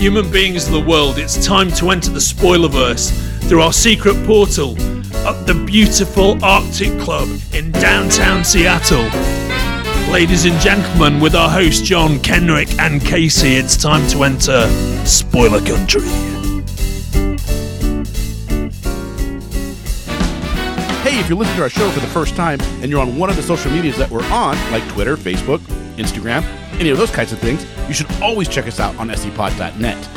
Human beings of the world, it's time to enter the Spoilerverse through our secret portal at the beautiful Arctic Club in downtown Seattle. Ladies and gentlemen, with our hosts John, Kenric, and Casey, it's time to enter Spoiler Country. Hey, if you're listening to our show for the first time and you're on one of the social medias that we're on, like Twitter, Facebook, Instagram, any of those kinds of things, you should always check us out on scpod.net.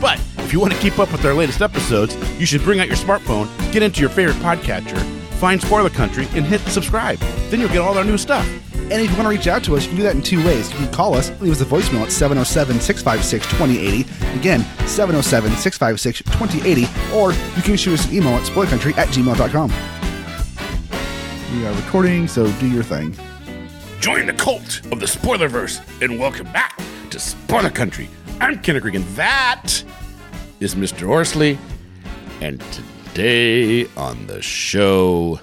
But if you want to keep up with our latest episodes, you should bring out your smartphone, get into your favorite podcatcher, find Spoiler Country, and hit subscribe. Then you'll get all our new stuff. And if you want to reach out to us, you can do that in two ways. You can call us, leave us a voicemail at 707 656 2080. Again, 707 656 2080. Or you can shoot us an email at spoilercountry at gmail.com. We are recording, so do your thing. Join the cult of the Spoilerverse and welcome back to Spoiler Country. I'm Kenneth Regan. That is Mr. Orsley. And today on the show,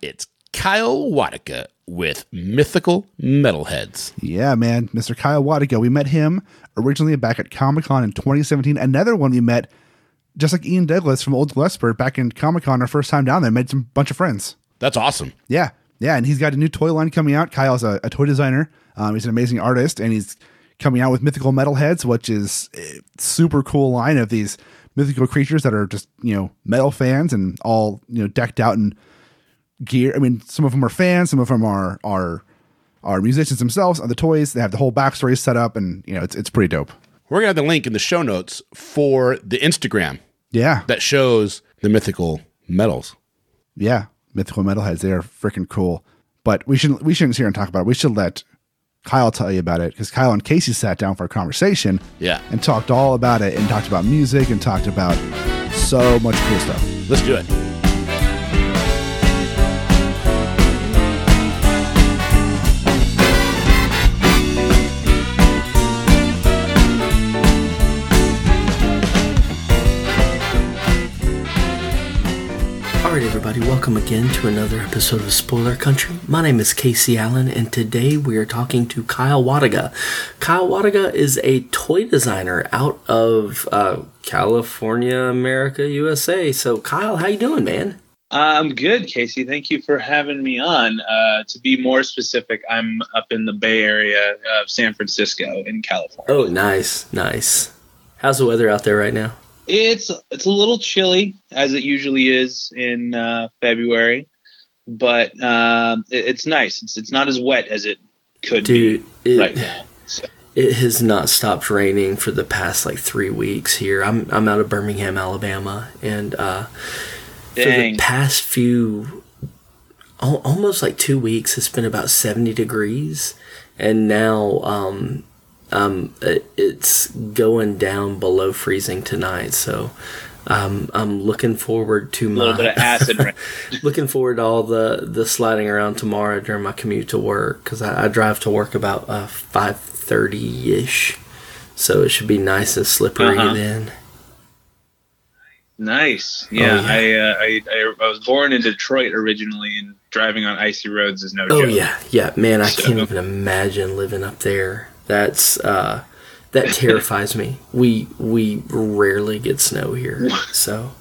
it's Kyle Wlodgya with Mythikal Metalheads. Yeah, man. Mr. Kyle Wlodgya. We met him originally back at Comic Con in 2017. Another one we met, just like Ian Douglas from Old Gillespie, back in Comic Con, our first time down there, made some bunch of friends. That's awesome. Yeah, yeah, and he's got a new toy line coming out. Kyle's a, a toy designer. Um, he's an amazing artist, and he's coming out with Mythikal Metalheads, which is a super cool line of these mythical creatures that are just you know metal fans and all you know decked out in gear. I mean, some of them are fans, some of them are are are musicians themselves. on the toys? They have the whole backstory set up, and you know it's it's pretty dope. We're going to have the link in the show notes for the Instagram Yeah, that shows the mythical metals. yeah, mythikal metalheads. They are freaking cool. But we shouldn't we shouldn't sit here and talk about it. We should let Kyle tell you about it because Kyle and Casey sat down for a conversation Yeah. and talked all about it and talked about music and talked about so much cool stuff. Let's do it. Everybody, welcome again to another episode of Spoiler Country. My name is Casey Allen, and today we are talking to Kyle Wlodgya. Kyle Wlodgya is a toy designer out of uh, California, America, USA. So, Kyle, how you doing, man? I'm good, Casey. Thank you for having me on. Uh, to be more specific, I'm up in the Bay Area of San Francisco in California. Oh, nice, nice. How's the weather out there right now? It's it's a little chilly as it usually is in uh, February, but um, it, it's nice. It's it's not as wet as it could Dude, be it, right now. So, it has not stopped raining for the past like three weeks here. I'm I'm out of Birmingham, Alabama, and uh, for the past few, almost like two weeks, it's been about seventy degrees, and now um, um, it's going down below freezing tonight. So. Um, I'm looking forward to a my little bit of acid rain. looking forward to all the the sliding around tomorrow during my commute to work because I, I drive to work about uh, five thirty ish, so it should be nice and slippery Uh-huh. then. Nice. Yeah, yeah. I, uh, I, I I was born in Detroit originally, and driving on icy roads is no Oh joke. yeah, yeah, man, I So- can't even imagine living up there. That's uh, that terrifies me. We we rarely get snow here, so.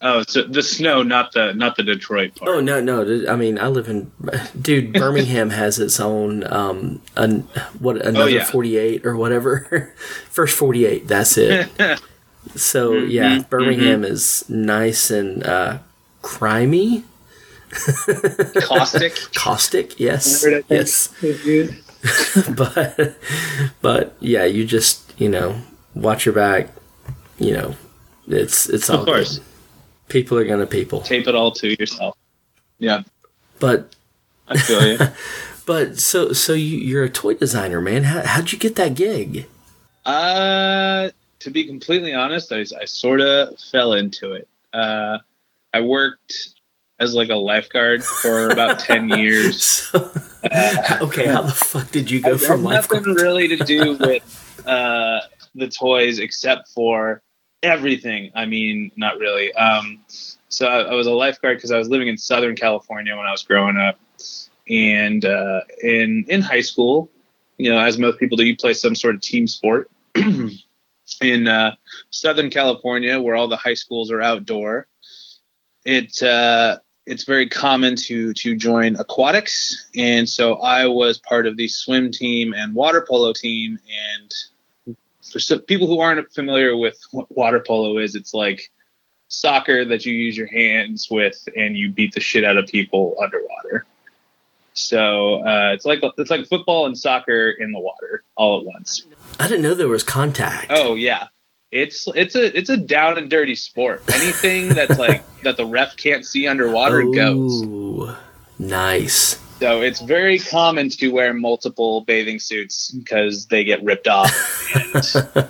Oh, so the snow, not the not the Detroit part. Oh no, no. I mean, I live in, dude. Birmingham has its own um, an, what another Oh, yeah. forty eight or whatever. First forty eight. That's it. so Mm-hmm, yeah, Birmingham is nice and uh, crimey, Caustic. caustic. Yes, Word I think yes. is used. but but yeah, you just you know watch your back. You know, it's it's all Of course. good. People are gonna people, Tape it all to yourself. Yeah, but I feel you. But so so you, you're a toy designer, man. How, how'd you get that gig? uh, to be completely honest, I, I sort of fell into it. Uh, I worked as like a lifeguard for about 10 years. So, okay, how the fuck did you go It from had nothing really to do with uh, the toys except for everything. I mean, not really. Um, so I, I was a lifeguard because I was living in Southern California when I was growing up, and uh, in in high school, you know, as most people do, you play some sort of team sport. in uh, Southern California, where all the high schools are outdoor, it uh, it's very common to to join aquatics, and so I was part of the swim team and water polo team. And for people who aren't familiar with what water polo is, it's like soccer that you use your hands with and you beat the shit out of people underwater. So uh, it's like it's like football and soccer in the water all at once. I didn't know there was contact. Oh yeah, it's it's a it's a down and dirty sport. Anything that's like that the ref can't see underwater goes. Ooh, nice. So it's very common to wear multiple bathing suits because they get ripped off and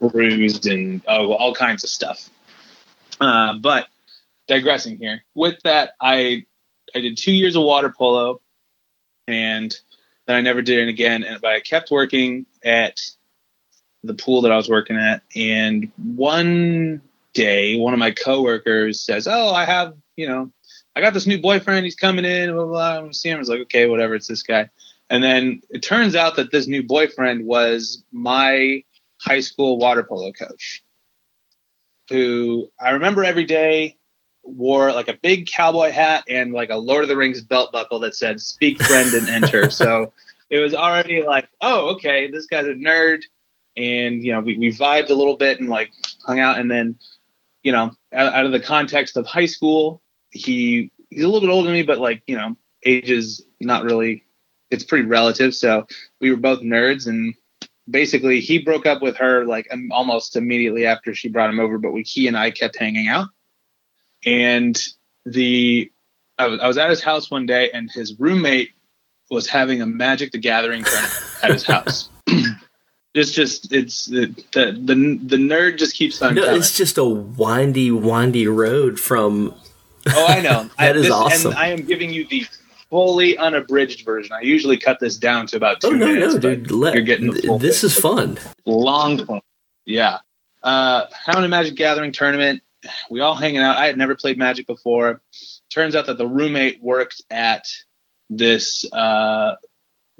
bruised and oh, all kinds of stuff. Uh, but digressing here. With that, I I did two years of water polo, and then I never did it again. And but I kept working at the pool that I was working at, and one day, one of my coworkers says, "Oh, I have you know, I got this new boyfriend. He's coming in. Blah blah. blah. I'm seeing him. I was like, okay, whatever. It's this guy." And then it turns out that this new boyfriend was my high school water polo coach, who I remember every day wore like a big cowboy hat and like a Lord of the Rings belt buckle that said "Speak friend and enter." so it was already like, oh, okay, this guy's a nerd, and you know, we, we vibed a little bit and like hung out, and then you know, out, out of the context of high school, he he's a little bit older than me, but like you know, age is not really it's pretty relative. So we were both nerds and basically he broke up with her like almost immediately after she brought him over, but we, he and I kept hanging out. And the I was, I was at his house one day and his roommate was having a Magic the Gathering tournament at his house. it's just it's the, the the the nerd just keeps on No, coming. it's just a windy, windy road from. Oh, I know. That I, is this, awesome. And I am giving you the fully unabridged version. I usually cut this down to about two Oh no, minutes. no, dude! Let, you're getting the full this is fun. long form. Yeah. Uh, having a Magic Gathering tournament. We all hanging out. I had never played Magic before. Turns out that the roommate worked at this uh,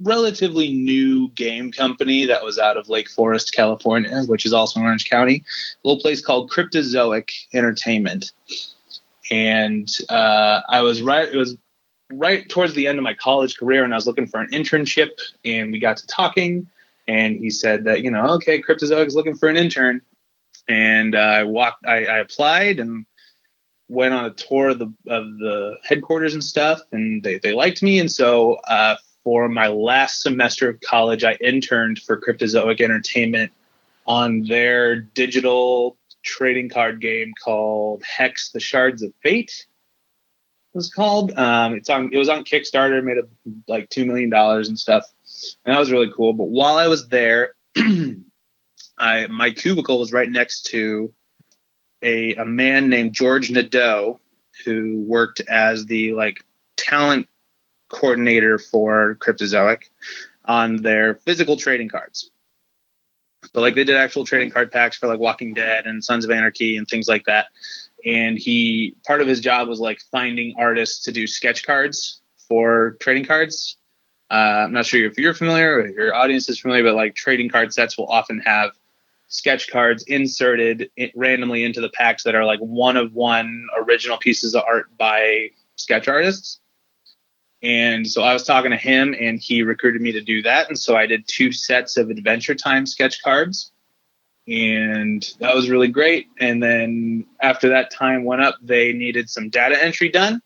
relatively new game company that was out of Lake Forest, California, which is also in Orange County. A little place called Cryptozoic Entertainment. And uh, I was right. It was right towards the end of my college career, and I was looking for an internship. And we got to talking, and he said that you know, okay, Cryptozoic is looking for an intern. And uh, I walked. I, I applied and went on a tour of the of the headquarters and stuff, and they they liked me. And so uh, for my last semester of college, I interned for Cryptozoic Entertainment on their digital trading card game called Hex: The Shards of Fate. It was called. Um, it's on. It was on Kickstarter. Made a, like two million dollars and stuff, and that was really cool. But while I was there, I my cubicle was right next to a a man named George Nadeau, who worked as the like talent coordinator for Cryptozoic on their physical trading cards. So like they did actual trading card packs for like Walking Dead and Sons of Anarchy and things like that. And he part of his job was like finding artists to do sketch cards for trading cards. Uh, I'm not sure if you're familiar or if your audience is familiar, but like trading card sets will often have sketch cards inserted randomly into the packs that are like one of one original pieces of art by sketch artists. And so I was talking to him and he recruited me to do that. And so I did two sets of Adventure Time sketch cards. And that was really great. And then after that time went up, they needed some data entry done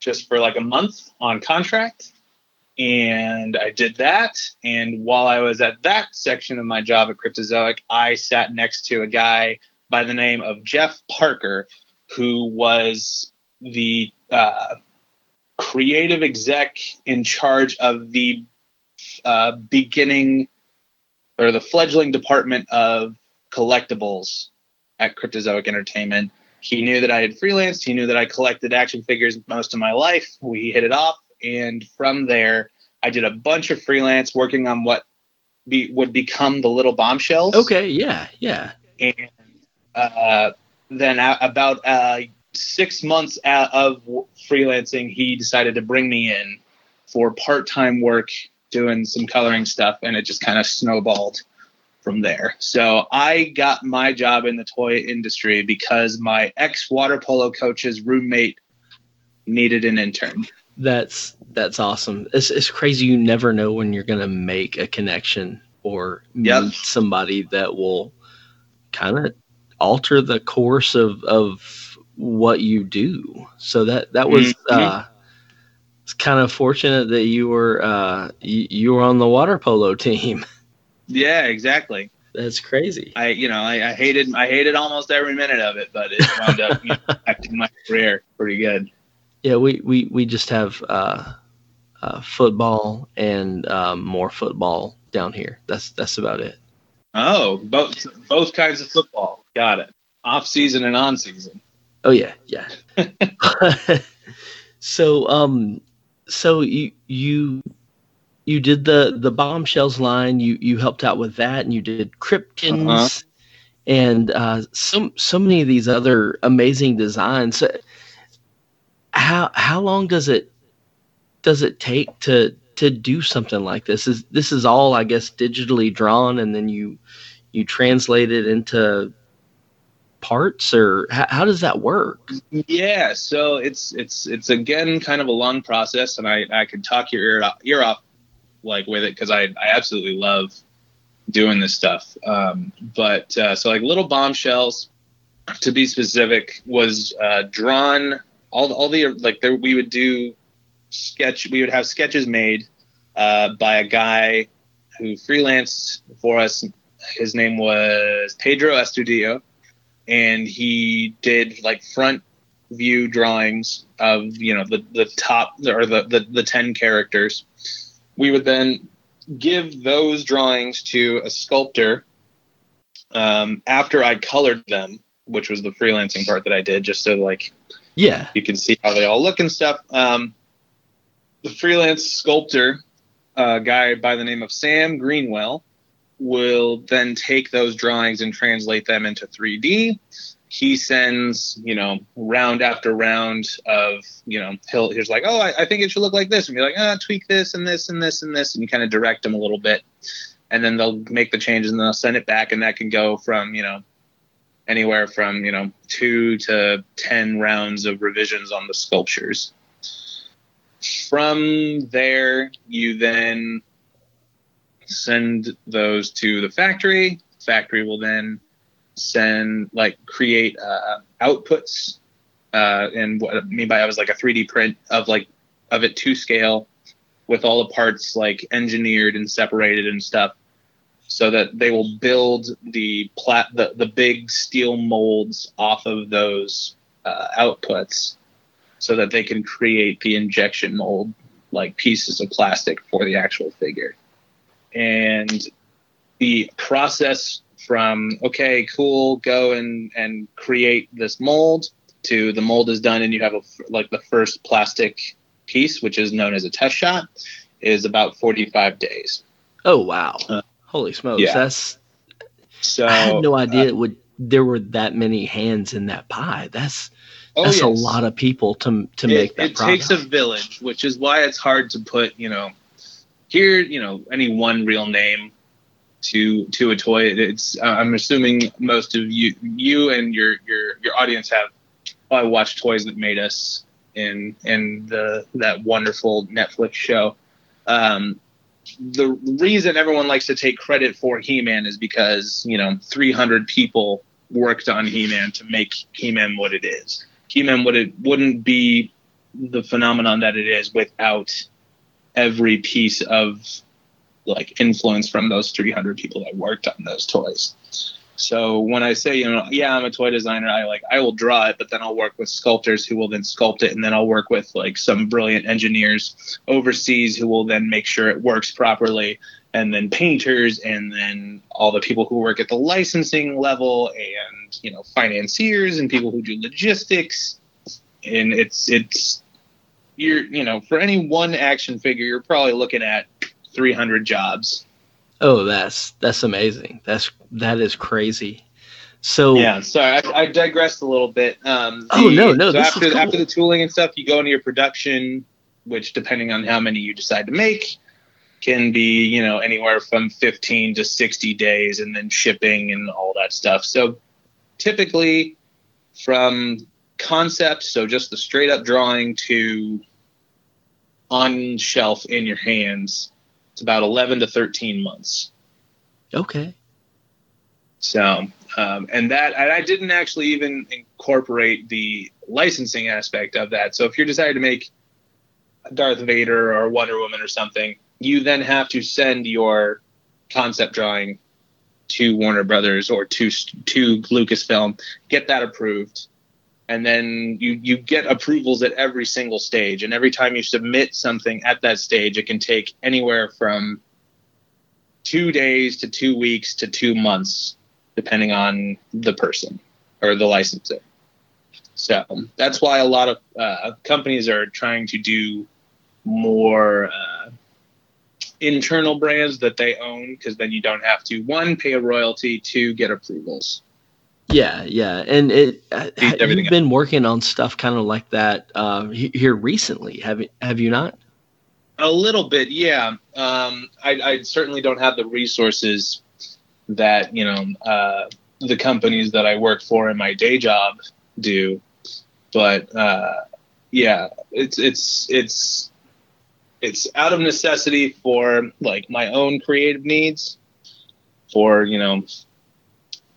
just for like a month on contract. And I did that. And while I was at that section of my job at Cryptozoic, I sat next to a guy by the name of Jeff Parker, who was the uh, creative exec in charge of the uh, beginning or the fledgling department of collectibles at Cryptozoic Entertainment. He knew that I had freelanced. He knew that I collected action figures most of my life. We hit it off, and from there, I did a bunch of freelance working on what be, would become the little bombshells. Okay, yeah, yeah. And uh, then a- about uh, six months out of freelancing, he decided to bring me in for part time work doing some coloring stuff, and it just kind of snowballed from there. So I got my job in the toy industry because my ex water polo coach's roommate needed an intern. That's that's awesome. It's it's crazy. You never know when you're gonna make a connection or meet Yep. somebody that will kind of alter the course of of what you do. So that that was Mhm. uh, it's kind of fortunate that you were uh, you, you were on the water polo team. Yeah, exactly. That's crazy. I, you know, I, I hated, I hated almost every minute of it, but it wound up you know, affecting my career pretty good. Yeah, we we we just have uh, uh, football and um, more football down here. That's that's about it. Oh, both, both kinds of football. Got it. Off season and on season. Oh yeah, yeah. so um, so you you you did the the bombshells line. You you helped out with that, and you did Cryptkins, Uh-huh. and uh, so so many of these other amazing designs. So How how long does it does it take to to do something like this? Is this is all I guess digitally drawn, and then you you translate it into parts, or how, how does that work? Yeah, so it's it's it's again kind of a long process, and I I could talk your ear off, ear off like with it because I I absolutely love doing this stuff. Um, but uh, so like little bombshells, to be specific, was uh, drawn all all the like there we would do sketch we would have sketches made uh, by a guy who freelanced for us. His name was Pedro Estudio, and he did like front view drawings of you know the the top or the the, the 10 characters. We would then give those drawings to a sculptor um, after i colored them which was the freelancing part that i did just so like Yeah, you can see how they all look and stuff. Um, the freelance sculptor a guy by the name of sam greenwell will then take those drawings and translate them into 3d he sends you know round after round of you know he'll he's like oh I, I think it should look like this. And be like ah tweak this and this and this and this and you kind of direct them a little bit. And then they'll make the changes and they'll send it back and that can go from you know anywhere from you know two to ten rounds of revisions on the sculptures. From there you then send those to the factory. Factory will then send like create uh, outputs uh, and what I mean by that was like a 3D print of like of it to scale with all the parts like engineered and separated and stuff so that they will build the plat the, the big steel molds off of those uh, outputs so that they can create the injection mold like pieces of plastic for the actual figure and the process from okay cool go and and create this mold to the mold is done and you have a, like the first plastic piece which is known as a test shot is about 45 days Oh wow! Uh, Holy smokes! yeah. That's so I had no idea uh, it would there were that many hands in that pie. That's oh, that's a lot of people to to it, make that it product. takes a village which is why it's hard to put you know here you know any one real name to to a toy it's uh, i'm assuming most of you you and your your your audience have probably watched toys that made us in in the that wonderful netflix show. Um the reason everyone likes to take credit for he-man is because you know 300 people worked on he-man to make he-man what it is. He-man would it wouldn't be the phenomenon that it is without every piece of like influence from those 300 people that worked on those toys. So when i say you know yeah i'm a toy designer i like i will draw it but then i'll work with sculptors who will then sculpt it and then i'll work with like some brilliant engineers overseas who will then make sure it works properly and then painters and then all the people who work at the licensing level and you know financiers and people who do logistics. And it's it's you're you know for any one action figure you're probably looking at 300 jobs oh, that's that's amazing. That's that is crazy. So yeah sorry I, I digressed a little bit um Oh, no, no, so after cool. after the tooling and stuff you go into your production which depending on how many you decide to make can be you know anywhere from 15 to 60 days and then shipping and all that stuff so typically from concept so just the straight up drawing to on shelf in your hands it's about 11 to 13 months Okay. so um, and that and i didn't actually even incorporate the licensing aspect of that so if you're deciding to make darth vader or wonder woman or something you then have to send your concept drawing to Warner Brothers or to to Lucasfilm, get that approved, and then you you get approvals at every single stage. And every time you submit something at that stage, it can take anywhere from two days to two weeks to two months, depending on the person or the licensor. So that's why a lot of uh, companies are trying to do more. Uh, internal brands that they own because then you don't have to one pay a royalty two get approvals Yeah, yeah, and it uh, Beat ha- everything you've been working on stuff kind of like that he- here recently. Have you? Have you not? a little bit yeah um, I, I certainly don't have the resources that you know uh, the companies that i work for in my day job do but uh, yeah it's it's it's it's out of necessity for like my own creative needs for you know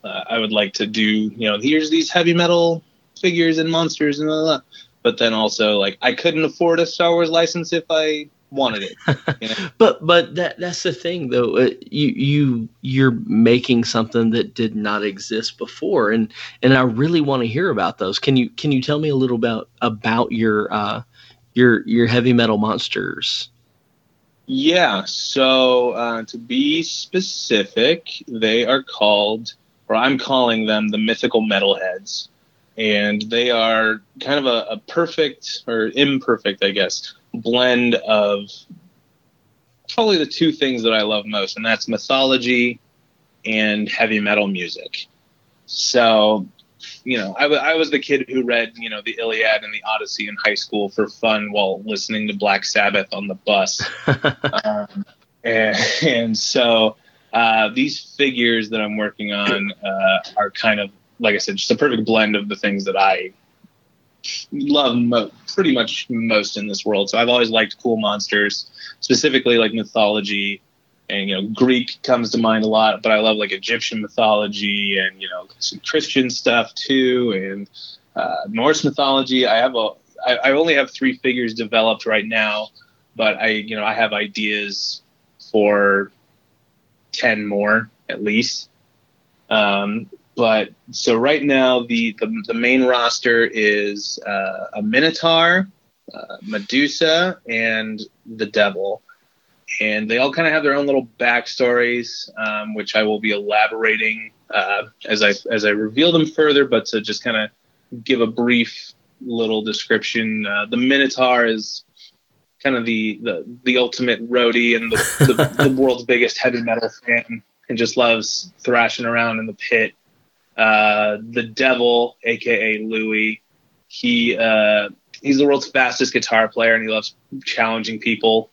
uh, i would like to do you know here's these heavy metal figures and monsters and blah, blah, blah. but then also like i couldn't afford a star wars license if i wanted it you know? But but that that's the thing though. Uh, you you you're making something that did not exist before, and and I really want to hear about those. Can you can you tell me a little about about your uh your your heavy metal monsters? Yeah, so uh, to be specific, they are called, or I'm calling them the mythikal metalheads. And they are kind of a, a perfect, or imperfect, I guess, blend of probably the two things that I love most, and that's mythology and heavy metal music. So, you know, I was the kid who read, you know, the Iliad and the Odyssey in high school for fun while listening to Black Sabbath on the bus um, and, and so uh, these figures that I'm working on uh, are kind of, like I said, just a perfect blend of the things that I love mo- pretty much most in this world. So I've always liked cool monsters, specifically like mythology. And you know, Greek comes to mind a lot, but I love like Egyptian mythology and you know some Christian stuff too, and uh, Norse mythology. I have a, I, I only have three figures developed right now, but I you know I have ideas for ten more at least. Um, but so right now the the, the main roster is uh, a Minotaur, uh, Medusa, and the Devil, and they all kind of have their own little backstories, um, which I will be elaborating uh, as I as I reveal them further. But to just kind of give a brief little description, uh, the Minotaur is kind of the the, the ultimate roadie and the, the, the world's biggest heavy metal fan, and just loves thrashing around in the pit. Uh, the Devil, aka Louis, he uh, he's the world's fastest guitar player, and he loves challenging people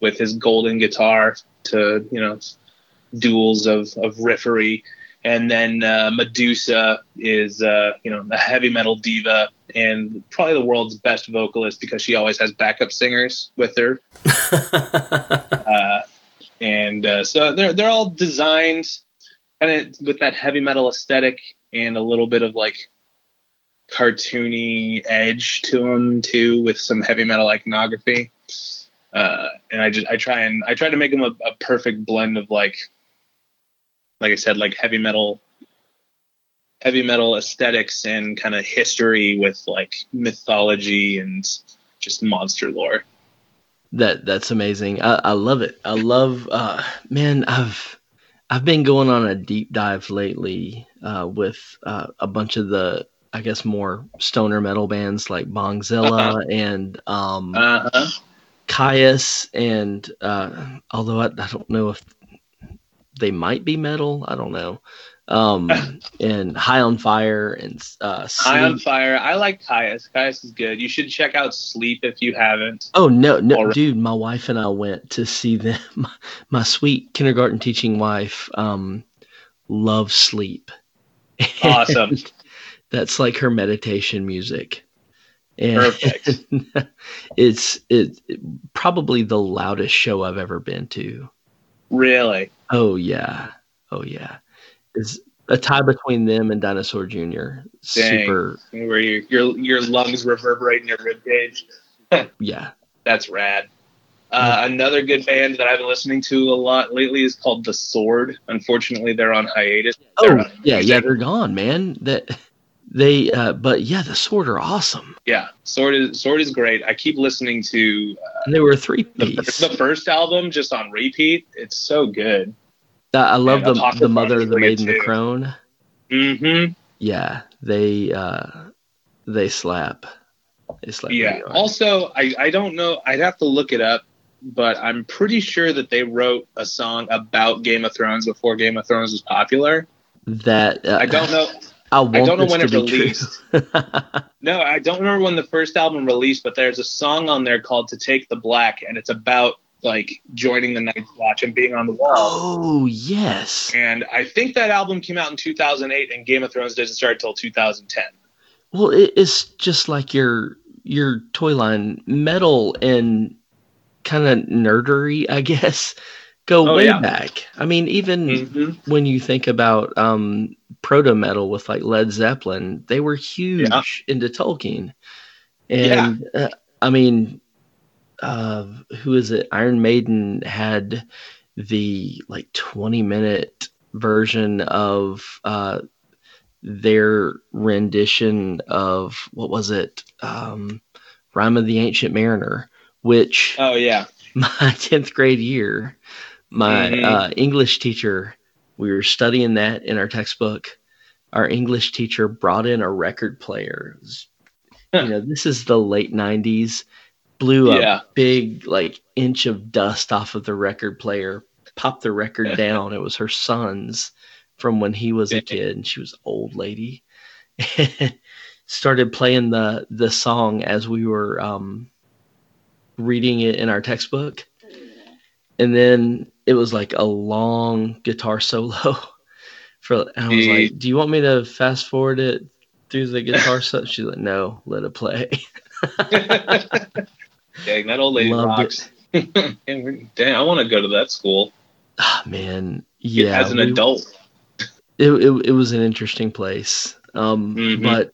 with his golden guitar to you know duels of of riffery. And then uh, Medusa is uh, you know a heavy metal diva and probably the world's best vocalist because she always has backup singers with her. uh, and uh, so they're they're all designed kind of with that heavy metal aesthetic and a little bit of like cartoony edge to them too, with some heavy metal iconography. Uh, and I just I try and I try to make them a, a perfect blend of like, like I said, like heavy metal, heavy metal aesthetics and kind of history with like mythology and just monster lore. That that's amazing. I, I love it. I love uh man, I've I've been going on a deep dive lately uh with uh, a bunch of the I guess more stoner metal bands like Bongzilla and um Uh-huh. Kyuss and uh although I, I don't know if they might be metal, I don't know. um, and High on Fire and uh, High on Fire. I like Kyuss. Kyuss is good. You should check out Sleep if you haven't. Oh no, no, Alright. dude! My wife and I went to see them. My, my sweet kindergarten teaching wife um, loves sleep. Awesome. That's like her meditation music. And Perfect. it's it, it- probably the loudest show I've ever been to. Really? Oh yeah, oh yeah. Is a tie between them and Dinosaur Jr. Super, Where your your your lungs reverberate in your rib cage. yeah. That's rad. Uh, another good band that I've been listening to a lot lately is called The Sword. Unfortunately, they're on hiatus. Oh They're yeah, yeah. They're gone, man. That they, uh, but yeah, the Sword are awesome. Yeah, Sword is Sword is great. I keep listening to And they were three the, piece. the first album just on repeat. It's so good. Uh, I love Yeah, the the mother, the maiden, the crone. Mm-hmm. Yeah, they uh, they slap. They slap. Yeah. Also, I I don't know. I'd have to look it up, but I'm pretty sure that they wrote a song about Game of Thrones before Game of Thrones was popular. that uh, I don't know. I, want don't know when it released. No, I don't remember when the first album released, but there's a song on there called "To Take the Black," and it's about like joining the Night's Watch and being on the wall. oh yes. And I think that album came out in 2008, and Game of Thrones didn't start till 2010. Well, it, it's just like your your toy line, metal and kind of nerdery, I guess, go Oh, way yeah. back. I mean, even Mm-hmm. when you think about um, proto metal with like Led Zeppelin, they were huge Yeah. into Tolkien. And uh, I mean, uh, who is it? Iron Maiden had the like 20 minute version of uh, their rendition of what was it? Um, Rhyme of the Ancient Mariner, which Oh yeah, my 10th grade year, my Mhm. uh, English teacher, we were studying that in our textbook. Our English teacher brought in a record player. Was- you know, this is the late 90s. Blew a Yeah. big, like, inch of dust off of the record player, popped the record down. It was her son's from when he was a kid, and she was an old lady. Started playing the the song as we were um, reading it in our textbook. And then it was like a long guitar solo for and I was like, Do you want me to fast forward it through the guitar solo? She's like, No, let it play. Dang, that old lady Loved rocks. Damn, I want to go to that school Ah man. Yeah. as an we- adult. it, it, it was an interesting place. Um, Mhm. But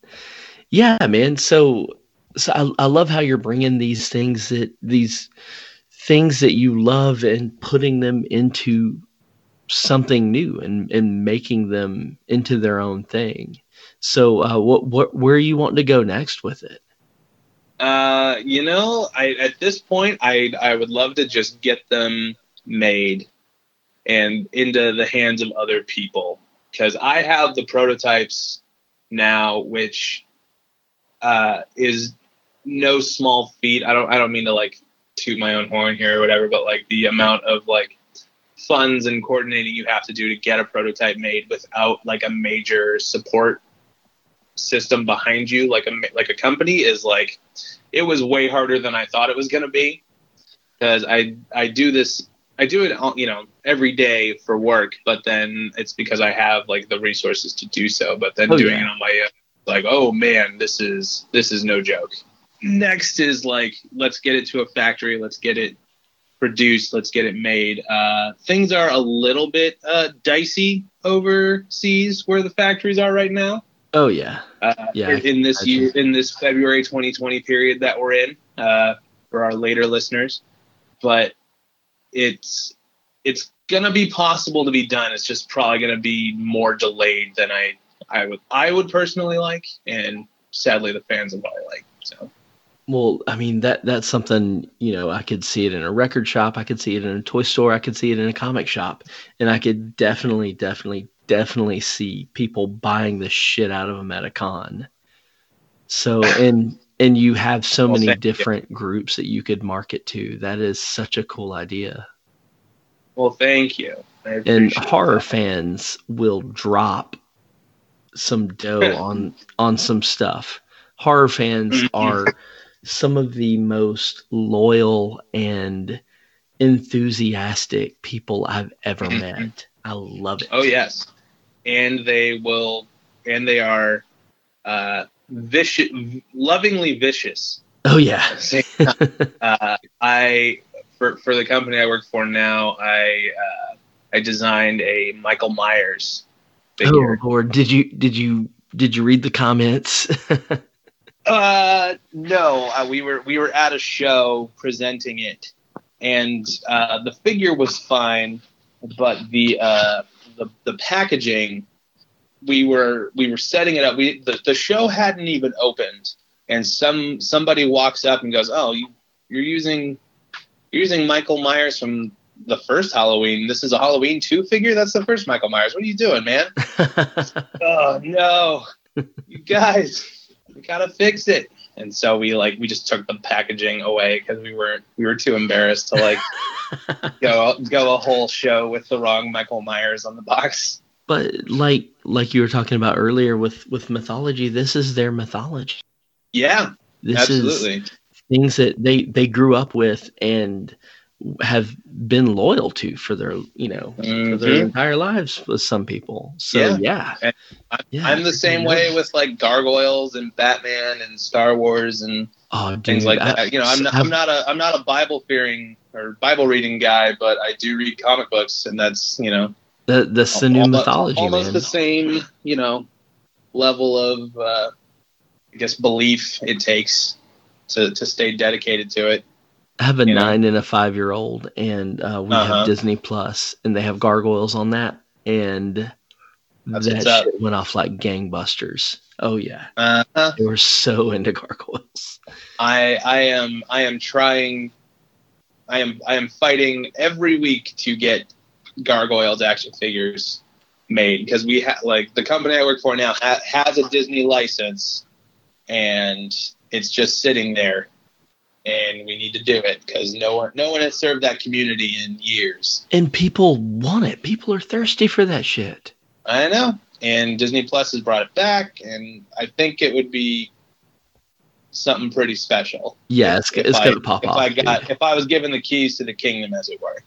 yeah, man. So, so I, I love how you're bringing these things that these things that you love and putting them into something new and, and making them into their own thing. So, uh, what, what, where are you wanting to go next with it? Uh, you know, I at this point, I I would love to just get them made and into the hands of other people because I have the prototypes now, which uh, is no small feat. I don't I don't mean to like toot my own horn here or whatever, but like the amount of like funds and coordinating you have to do to get a prototype made without like a major support system behind you like a like a company is like it was way harder than I thought it was going to be because I I do this I do it all- you know every day for work but then it's because I have like the resources to do so but then Oh, doing yeah. it on my own like oh man this is this is no joke next is like let's get it to a factory let's get it produced let's get it made uh, things are a little bit uh, dicey overseas where the factories are right now Oh yeah. uh, Yeah, in this year, in this February 2020 period that we're in, uh, for our later listeners, but it's it's gonna be possible to be done. It's just probably gonna be more delayed than I I would I would personally like, and sadly the fans will probably like. So Well, I mean that that's something you know. I could see it in a record shop. I could see it in a toy store. I could see it in a comic shop, and I could definitely, definitely, definitely see people buying the shit out of them at a con. So and and you have so Well, many you. different groups that you could market to. That is such a cool idea. well, thank you. And horror that. fans will drop some dough on on some stuff. Horror fans are some of the most loyal and enthusiastic people I've ever Mhm. met. I love it. Oh yes, and they will, and they are uh, vicious, lovingly vicious. Oh yeah. uh, I for for the company I work for now, I uh, I designed a Michael Myers oh figure. Lord, did you did you did you read the comments? Uh, no, uh, we were we were at a show presenting it, and uh, the figure was fine, but the uh, the the packaging, we were we were setting it up. We the, the show hadn't even opened, and some somebody walks up and goes, "Oh, you you're using you're using Michael Myers from." The first Halloween. This is a Halloween two figure. That's the first Michael Myers. What are you doing, man? oh no you guys we gotta fix it. And so we like we just took the packaging away because we weren't we were too embarrassed to like go go a whole show with the wrong michael myers on the box. But like like you were talking about earlier with with mythology, this is their mythology. yeah This is absolutely. things that they they grew up with and have been loyal to for their you know for their Mhm. entire lives with some people. So Yeah. yeah. I'm, Yeah, I'm the same way with like gargoyles and batman and star wars and oh dude, things like I- that you know i'm not, I'm not a i'm not a bible fearing or bible reading guy but i do read comic books and that's you know the that's the new almost, mythology almost man. the same you know level of uh, i guess belief it takes to, to stay dedicated to it I have a nine and a five year old, and uh, we Uh-huh. have Disney Plus, and they have gargoyles on that, and That's that shit went off like gangbusters. Oh yeah, uh, they were so into gargoyles. i i am i am trying i am i am fighting every week to get gargoyles action figures made because we have like the company i work for now ha- has a disney license and it's just sitting there and we need to do it because no one no one has served that community in years And people want it. People are thirsty for that shit. I know. And Disney Plus has brought it back, and I think it would be something pretty special. Yeah, it's, if it's I, gonna pop if off. I got dude. if I was given the keys to the kingdom, as it were.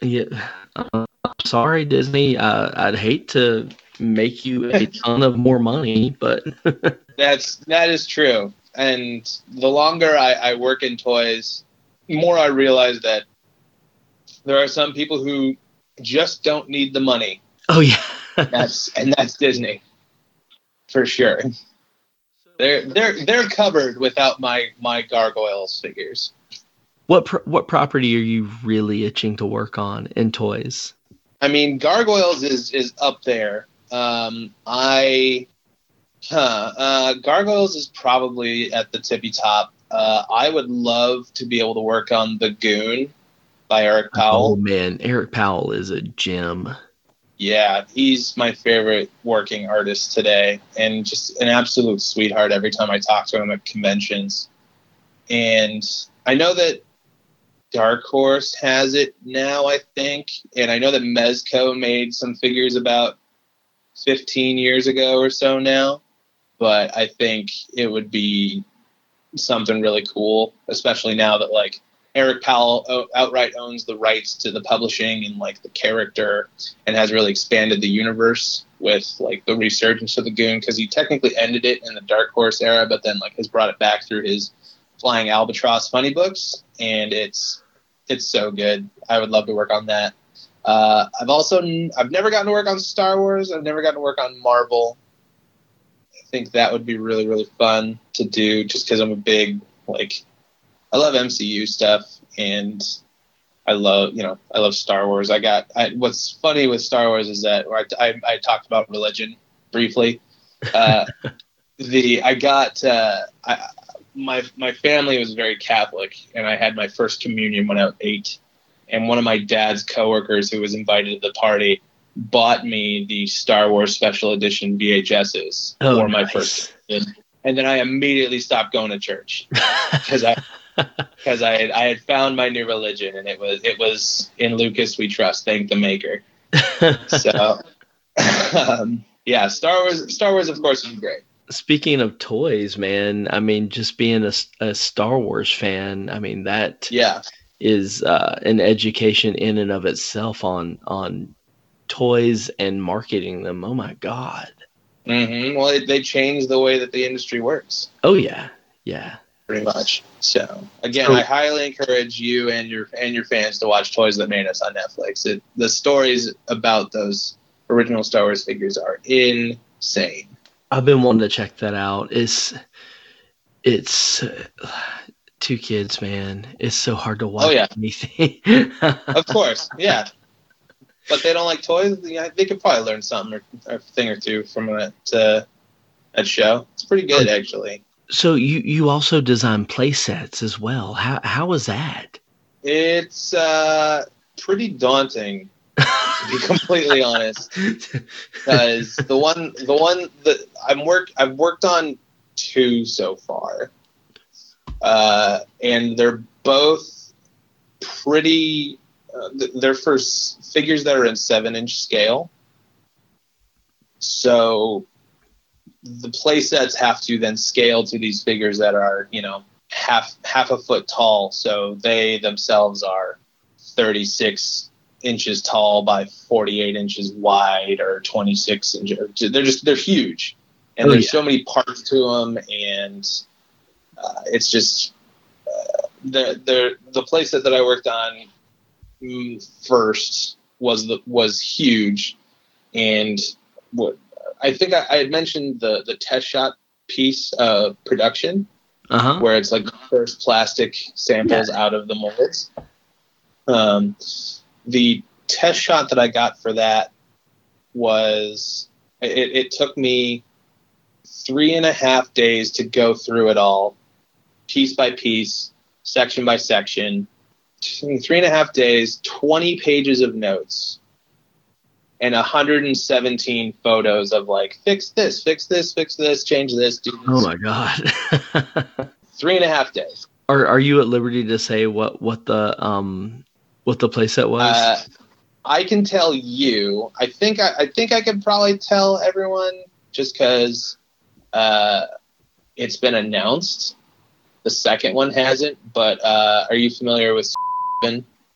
Yeah, I'm sorry, Disney. Uh, I'd hate to make you a ton of more money, but That's that is true. And the longer I, I work in toys, the more I realize that there are some people who just don't need the money. oh yeah, That's and that's Disney, for sure. They're they're they're covered without my my gargoyles figures. what pro- what property are you really itching to work on in toys? I mean, Gargoyles is is up there. Um, I, huh, uh, Gargoyles is probably at the tippy top. Uh, I would love to be able to work on The Goon by Eric Powell. Oh man, Eric Powell is a gem. Yeah, he's my favorite working artist today, and just an absolute sweetheart every time I talk to him at conventions. And I know that Dark Horse has it now, I think, and I know that Mezco made some figures about 15 years ago or so now. But I think it would be something really cool, especially now that like Eric Powell outright owns the rights to the publishing and like the character and has really expanded the universe with like the resurgence of the Goon because he technically ended it in the Dark Horse era, but then like has brought it back through his Flying Albatross funny books, and it's it's so good. I would love to work on that. Uh, I've also I've never gotten to work on Star Wars. I've never gotten to work on Marvel. I think that would be really really fun to do, just because I'm a big like I love MCU stuff and I love, you know, I love Star Wars. I got, I, what's funny with Star Wars is that I, I, I talked about religion briefly. Uh, the, I got, uh, I, my, my family was very Catholic and I had my first communion when I was eight. And one of my dad's coworkers who was invited to the party bought me the Star Wars special edition VHSs Oh, for my nice. first. And then I immediately stopped going to church because I because I had, I had found my new religion and it was it was in Lucas we trust. Thank the Maker. so, um, yeah, Star Wars. Star Wars, of course, is great. Speaking of toys, man, I mean, just being a, a Star Wars fan, I mean that Yeah, is uh, an education in and of itself on on toys and marketing them. Oh my god! hmm well, it, they changed the way that the industry works. Oh yeah, yeah. pretty much. So again, So- I highly encourage you and your and your fans to watch Toys That Made Us on Netflix. It, the stories about those original Star Wars figures are insane. I've been wanting to check that out. It's it's uh, two kids, man. It's so hard to watch Oh, yeah. anything. Of course, yeah. But they don't like toys. Yeah, they could probably learn something or, a thing or two from that uh, that show. It's pretty good, actually. so you you also design play sets as well. How how was that? It's uh, pretty daunting, to be completely honest. because the one the one that I'm work I've worked on two so far, uh, and they're both pretty. Uh, they're for figures that are in seven inch scale. So the play sets have to then scale to these figures that are you know half half a foot tall. So they themselves are thirty six inches tall by 48 inches wide or 26 inches. They're just they're huge, and Oh, there's yeah. so many parts to them, and uh, it's just uh, the the the that, that I worked on first was the was huge, and what I think I, I had mentioned the the test shot piece of production Uh huh. where it's like first plastic samples out of the molds. Um, the test shot that I got for that was it, it took me three and a half days to go through it all, piece by piece, section by section. Three and a half days, 20 pages of notes, and 117 photos of like, fix this, fix this, fix this, change this, do this. Oh my god. Three and a half days. are are you at liberty to say what what the um what the playset was? Uh, I can tell you. I think I, I think I could probably tell everyone just because uh, it's been announced. The second one hasn't, but uh, are you familiar with?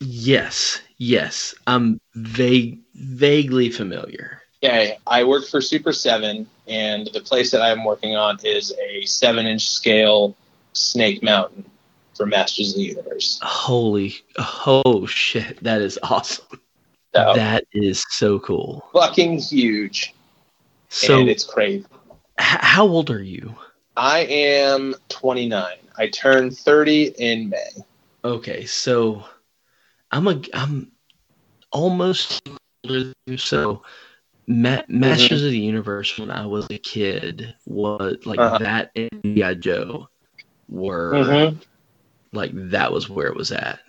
Yes, yes. I'm vague vaguely familiar. Yeah, I work for Super Seven, and the place that I'm working on is a seven-inch scale Snake Mountain for Masters of the Universe. Holy oh shit, that is awesome. So That is so cool. fucking huge, So and it's crazy. h- how old are you? I am 29. I turn 30 in May. Okay, so I'm a I'm almost older than you. So Ma- Masters of the Universe when I was a kid was like Uh-huh. that and G.I. Joe were Mm-hmm. like that was where it was at.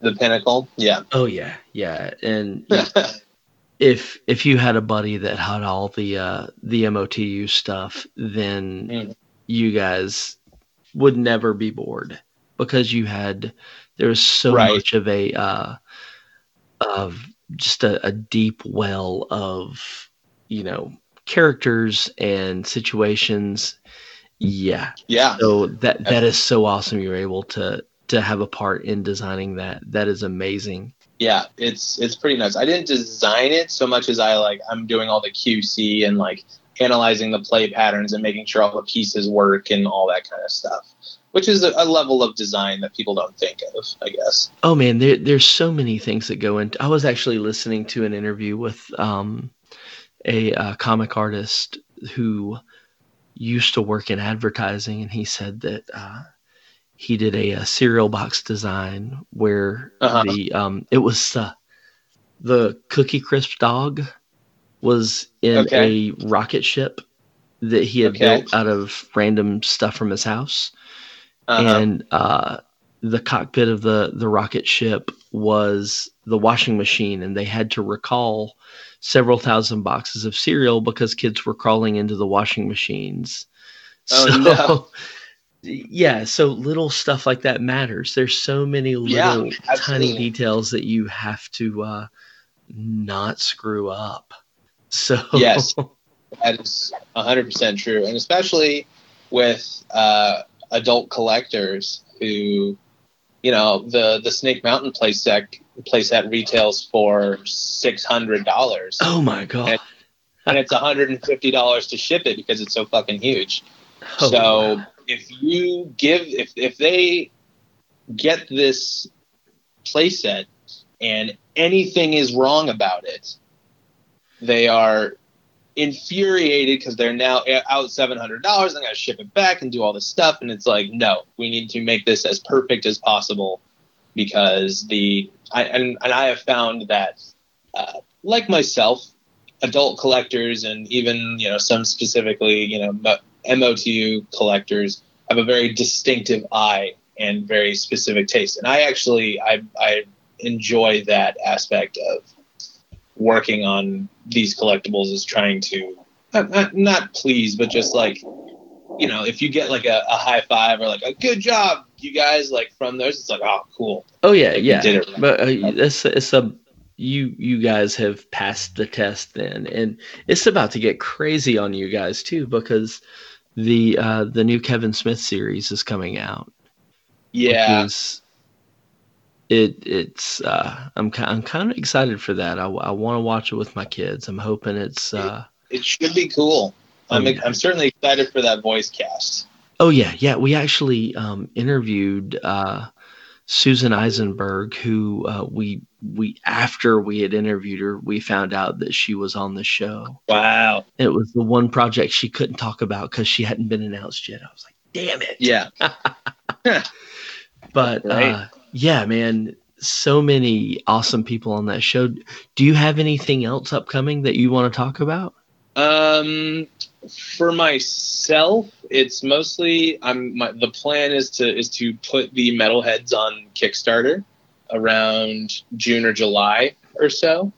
The pinnacle, yeah. Oh yeah, yeah. And if if you had a buddy that had all the uh the MOTU stuff, then Mm. you guys would never be bored because you had there was so Right. much of a uh of just a, a deep well of you know characters and situations. Yeah. yeah, So that that is so awesome you're able to to have a part in designing that. That is amazing. yeah. It's it's pretty nuts. I didn't design it so much as I like I'm doing all the QC and like analyzing the play patterns and making sure all the pieces work and all that kind of stuff. Which is a, level of design that people don't think of, I guess. Oh man, there, there's so many things that go into. I was actually listening to an interview with um, a uh, comic artist who used to work in advertising, and he said that uh, he did a, a cereal box design where Uh-huh. the um, it was uh, the Cookie Crisp dog was in Okay. a rocket ship that he had Okay. built out of random stuff from his house Uh-huh. and uh, the cockpit of the the rocket ship was the washing machine, and they had to recall several thousand boxes of cereal because kids were crawling into the washing machines. Oh, so, no. yeah, so little stuff like that matters. There's so many little Yeah, tiny details that you have to uh, not screw up. So Yes. That is 100% true. And especially with uh, adult collectors who, you know, the, the Snake Mountain playset, playset retails for $600. Oh my god. and it's $150 to ship it because it's so fucking huge. Oh, so wow. if you give if if they get this playset and anything is wrong about it, they are infuriated because they're now out seven hundred dollars. They got to ship it back and do all this stuff, and it's like, no, we need to make this as perfect as possible because the I and, and I have found that, uh, like myself, adult collectors and even you know some specifically you know MOTU collectors have a very distinctive eye and very specific taste, and I actually I I enjoy that aspect of working on these collectibles is trying to not, not, not please, but just like you know, if you get like a, a high five or like a good job, you guys like from those, it's like oh cool. Oh yeah, Like, yeah. did it right. But uh, it's it's a you you guys have passed the test then, and it's about to get crazy on you guys too because the uh, the new Kevin Smith series is coming out. Yeah, because it it's uh, I'm I'm kind of excited for that. I, I want to watch it with my kids. I'm hoping it's uh, it should be cool. I'm Oh. I'm certainly excited for that voice cast. oh yeah yeah. We actually um, interviewed uh, Susan Eisenberg, who uh, we we after we had interviewed her, we found out that she was on the show. Wow. It was the one project she couldn't talk about because she hadn't been announced yet. I was like, damn it. Yeah. But Right. Yeah, man, so many awesome people on that show. Do you have anything else upcoming that you want to talk about? Um, for myself, it's mostly I'm. My, the plan is to is to put the metalheads on Kickstarter around June or July or so,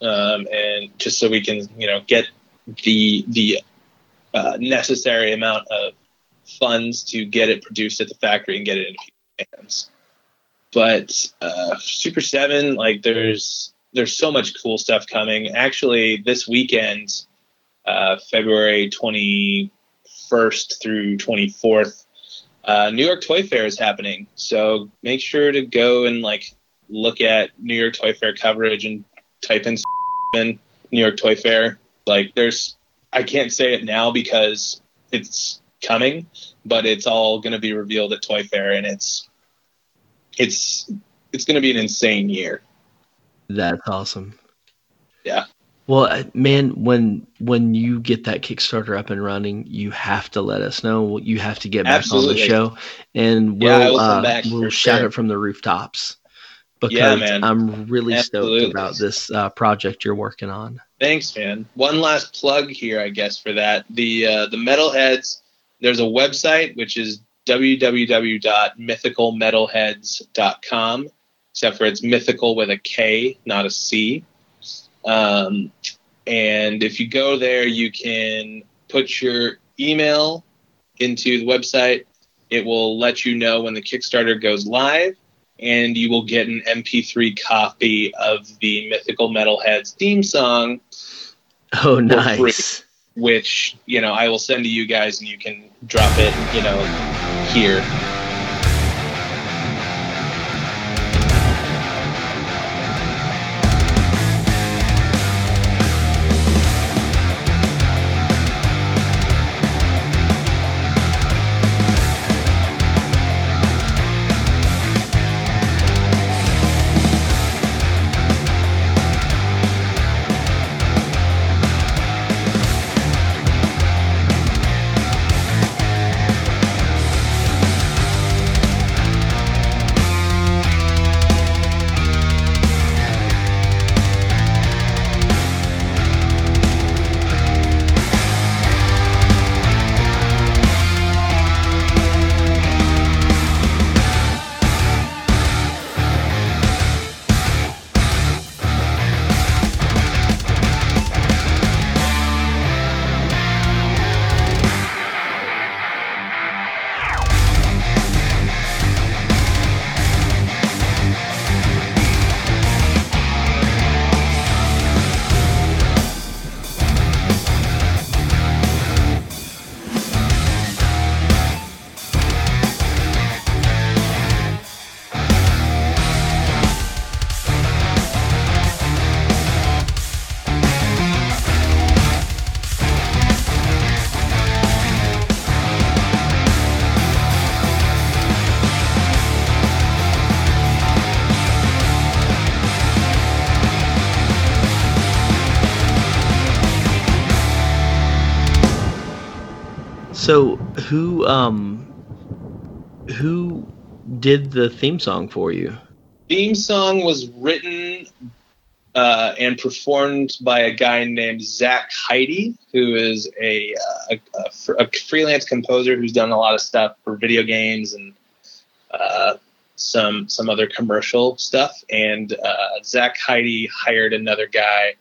um, and just so we can you know get the the uh, necessary amount of funds to get it produced at the factory and get it into people's hands. But uh, Super Seven, like there's there's so much cool stuff coming. Actually, this weekend uh, February 21st through 24th. Uh, New York Toy Fair is happening, so make sure to go and like look at New York Toy Fair coverage and type in in New York Toy Fair. Like, there's I can't say it now because it's coming, but it's all going to be revealed at Toy Fair, and it's it's it's going to be an insane year. That's awesome. Yeah. Well, uh, man, when when you get that Kickstarter up and running, you have to let us know. You have to get back on the show, and we'll come uh, we'll shout sure. it from the rooftops. Because Yeah, man. I'm really Absolutely. stoked about this uh, project you're working on. Thanks, man. One last plug here, I guess, for that. The uh, the Metalheads. There's a website which is www.mythikalmetalheads.com, except for it's mythical with a K, not a C. Um, and if you go there, you can put your email into the website. It will let you know when the Kickstarter goes live, and you will get an MP3 copy of the Mythikal Metalheads theme song Oh, free. nice. which you know I will send to you guys, and you can drop it, you know, here. So who um who did the theme song for you? Theme song was written uh, and performed by a guy named Zach Heidi, who is a, uh, a, a, a freelance composer who's done a lot of stuff for video games and uh, some some other commercial stuff. And uh, Zach Heidi hired another guy.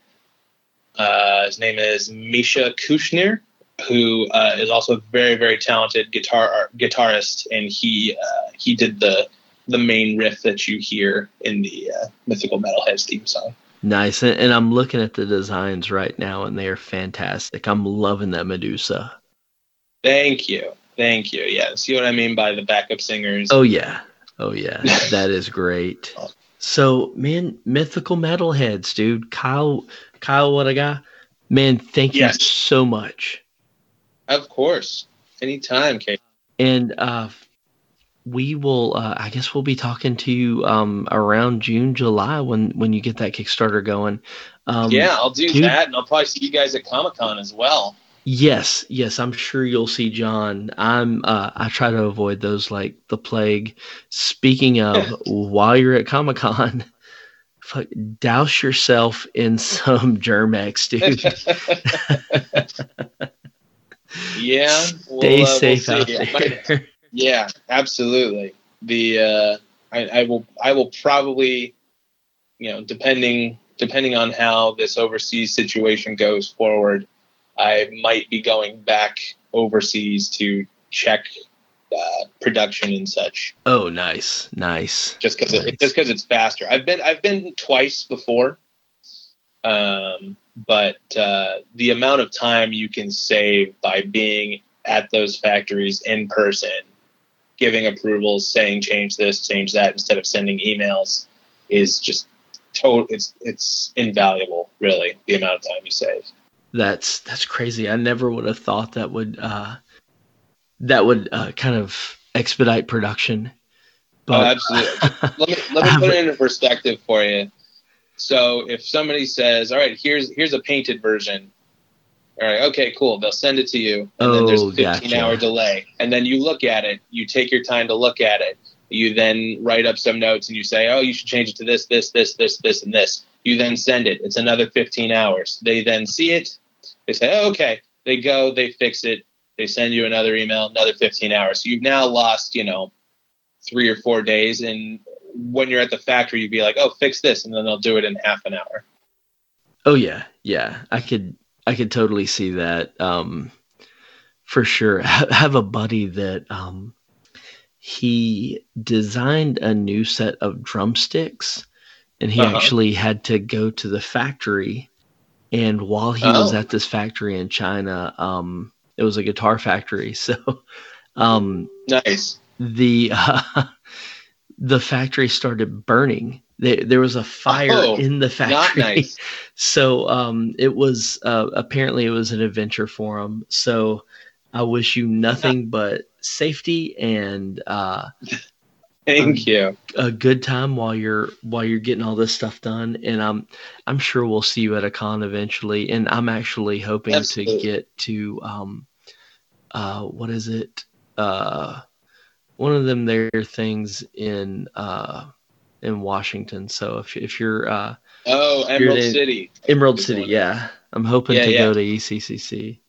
Uh, his name is Misha Kushner, who uh, is also a very very talented guitar guitarist, and he uh, he did the the main riff that you hear in the uh, Mythikal Metalheads theme song. Nice. And, and I'm looking at the designs right now and they are fantastic. I'm loving that Medusa. Thank you. Thank you. Yeah. See what I mean by the backup singers? Oh yeah. Oh yeah. that is great. So man, mythikal metalheads, dude. Kyle Kyle what I got? Man, thank you so much. Of course. Anytime, Kate. And uh we will uh, I guess we'll be talking to you um around June, July when when you get that Kickstarter going. Um yeah, I'll do dude- that, and I'll probably see you guys at Comic Con as well. Yes, yes, I'm sure you'll see John. I'm uh I try to avoid those like the plague. Speaking of, while you're at Comic Con, fuck, douse yourself in some Germ-X, dude. Yeah. Stay we'll, uh, we'll safe see. out I might- there. Yeah, absolutely. The uh, I, I will I will probably, you know, depending depending on how this overseas situation goes forward, I might be going back overseas to check uh, production and such, oh, nice, nice. just because Nice. it, just because it's faster. I've been I've been twice before, um, but uh, the amount of time you can save by being at those factories in person, giving approvals, saying change this, change that, instead of sending emails, is just total. It's it's invaluable, really. The amount of time you save. That's that's crazy. I never would have thought that would uh that would uh kind of expedite production. Oh, absolutely. let me let me put it into perspective for you. So if somebody says, "All right, here's here's a painted version," all right, okay, cool. They'll send it to you, and then there's Oh, a 15 gotcha. hour delay, and then you look at it. You take your time to look at it. You then write up some notes, and you say, "Oh, you should change it to this, this, this, this, this, and this." You then send it. It's another 15 hours. They then see it. They say, oh, "Okay." They go. They fix it. They send you another email. Another 15 hours. So you've now lost, you know, three or four days. And when you're at the factory, you'd be like, "Oh, fix this," and then they'll do it in half an hour. Oh yeah, yeah. I could I could totally see that. Um for sure. I have a buddy that um he designed a new set of drumsticks and he Uh-huh. actually had to go to the factory and while he was Oh. at this factory in China, um it was a guitar factory. So um Nice. the uh, the factory started burning. There, there was a fire Oh, in the Not factory. nice. So um, it was uh, apparently it was an adventure for him. So I wish you nothing but safety and uh, Thank you. a good time while you're while you're getting all this stuff done. And I'm I'm sure we'll see you at a con eventually. And I'm actually hoping Absolutely. to get to um, uh, what is it? Uh, one of them there things in uh, in Washington. So if if you're uh, Oh, Emerald in- City. Emerald City, one. yeah, I'm hoping Yeah, to yeah. go to ECCC.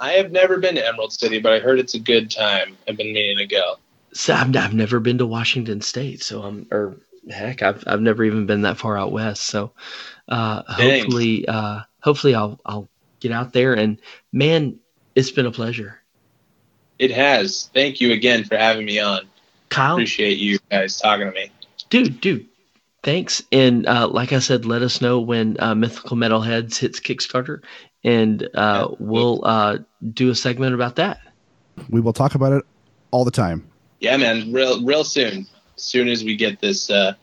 I have never been to Emerald City, but I heard it's a good time. I've been meaning to go. So I've, I've never been to Washington State, so I'm or heck, I've I've never even been that far out west. So uh, hopefully, uh, hopefully I'll I'll get out there. And man, it's been a pleasure, It has. Thank you again for having me on. Kyle. Appreciate you guys talking to me. dude, dude, thanks. And uh, like I said, let us know when uh, Mythikal Metalheads hits Kickstarter, and uh, we'll uh, do a segment about that. We will talk about it all the time. Yeah, man. Real, real soon. As soon as we get this, uh,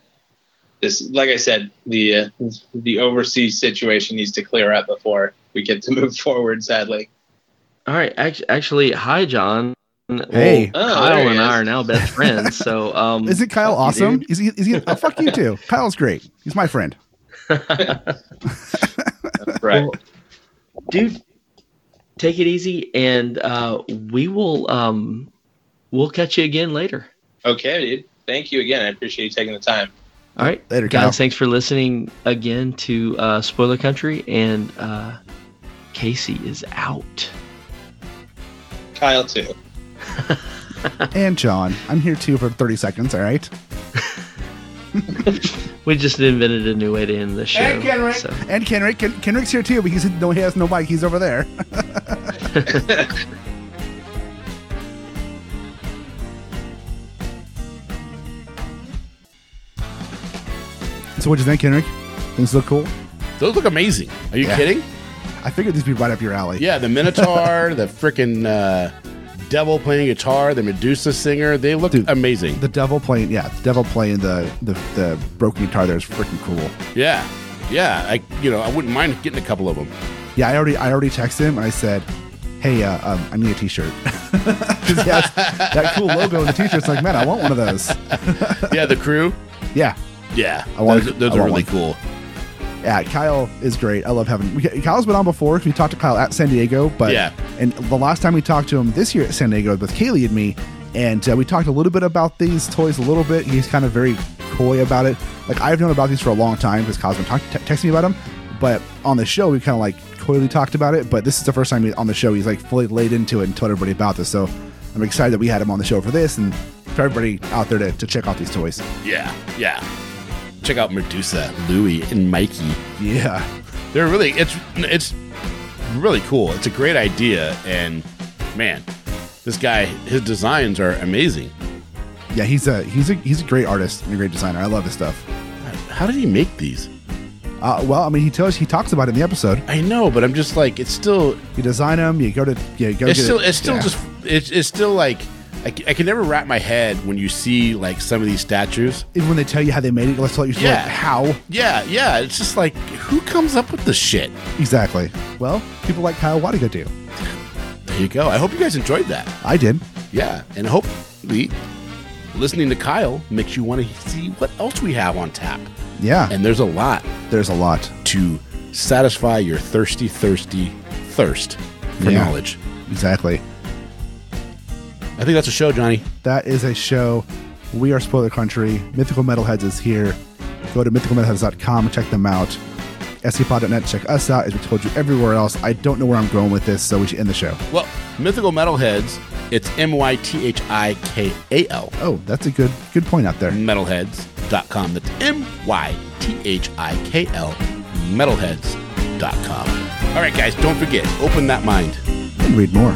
this, like I said, the uh, the overseas situation needs to clear up before we get to move forward. Sadly. All right, actually, hi, John. Hey. Well, Oh, Kyle there he and I is. are now best friends. So, um, is it Kyle fuck you, awesome? Is he? Is he? Oh, fuck you too. Kyle's great. He's my friend. Right. Well, dude, take it easy, and uh, we will um, we'll catch you again later. Okay, dude. Thank you again. I appreciate you taking the time. All right, Later, guys. Thanks for listening again to uh, Spoiler Country, and uh, Casey is out. Kyle too. And John, I'm here too for 30 seconds. All right. We just invented a new way to end the show. And Kenric. so- And Kenric, Ken, Kenric's here too, but he's no, he has no mic. He's over there. so what'd you think, Kenric? Things look cool. Those look amazing. Are you Yeah. kidding? I figured these would be right up your alley. Yeah, the Minotaur, the freaking uh, devil playing guitar, the Medusa singer. They look Dude, amazing. The devil playing, yeah, the devil playing the the, the broken guitar there is freaking cool. yeah, yeah. I you know I wouldn't mind getting a couple of them. Yeah, I already I already texted him I said, "Hey, uh, um, I need a T-shirt." 'Cause he has that cool logo in the T-shirt. It's like, man, I want one of those. Yeah, the crew. Yeah, Yeah, I want- those, those I are want really one. cool. Yeah. Kyle is great. I love having. We, Kyle's been on before. We talked to Kyle at San Diego, but Yeah. And the last time we talked to him this year at San Diego with Kaylee and me, and uh, we talked a little bit about these toys a little bit. He's kind of very coy about it. Like I've known about these for a long time because Kyle's been talk- te- texting me about them. But on the show, we kind of like coyly talked about it. But this is the first time he, on the show he's like fully laid into it and told everybody about this. So I'm excited that we had him on the show for this and for everybody out there to, to check out these toys. Yeah, yeah. Check out Medusa, Louie, and Mikey. Yeah. They're really it's it's really cool. It's a great idea, and man, this guy his designs are amazing. Yeah, he's a he's a he's a great artist and a great designer. I love his stuff. How did he make these? Uh, well, I mean, he tells he talks about it in the episode. I know, but I'm just like it's still You design them, you go to yeah, go. it's get still it- it's still yeah. just it's, it's still like I, I can never wrap my head when you see like some of these statues. even when they tell you how they made it, let's let you Yeah. like, how Yeah, yeah. It's just like who comes up with this shit? exactly. Well, people like Kyle Wlodgya do. There you go. I hope you guys enjoyed that. I did. Yeah, and hopefully listening to Kyle makes you want to see what else we have on tap. Yeah, And there's a lot there's a lot. to satisfy your thirsty, thirsty thirst for Yeah. knowledge. Exactly. I think that's a show, Johnny. That is a show. We are Spoiler Country. Mythikal Metalheads is here. Go to mythikalmetalheads.com and check them out. scpod.net, check us out. As we told you everywhere else, I don't know where I'm going with this, so we should end the show. Well, Mythikal Metalheads, it's M Y T H I K A L. Oh, that's a good good point out there. Metalheads.com. That's M Y T H I K L. Metalheads.com. All right, guys, don't forget, open that mind. And read more.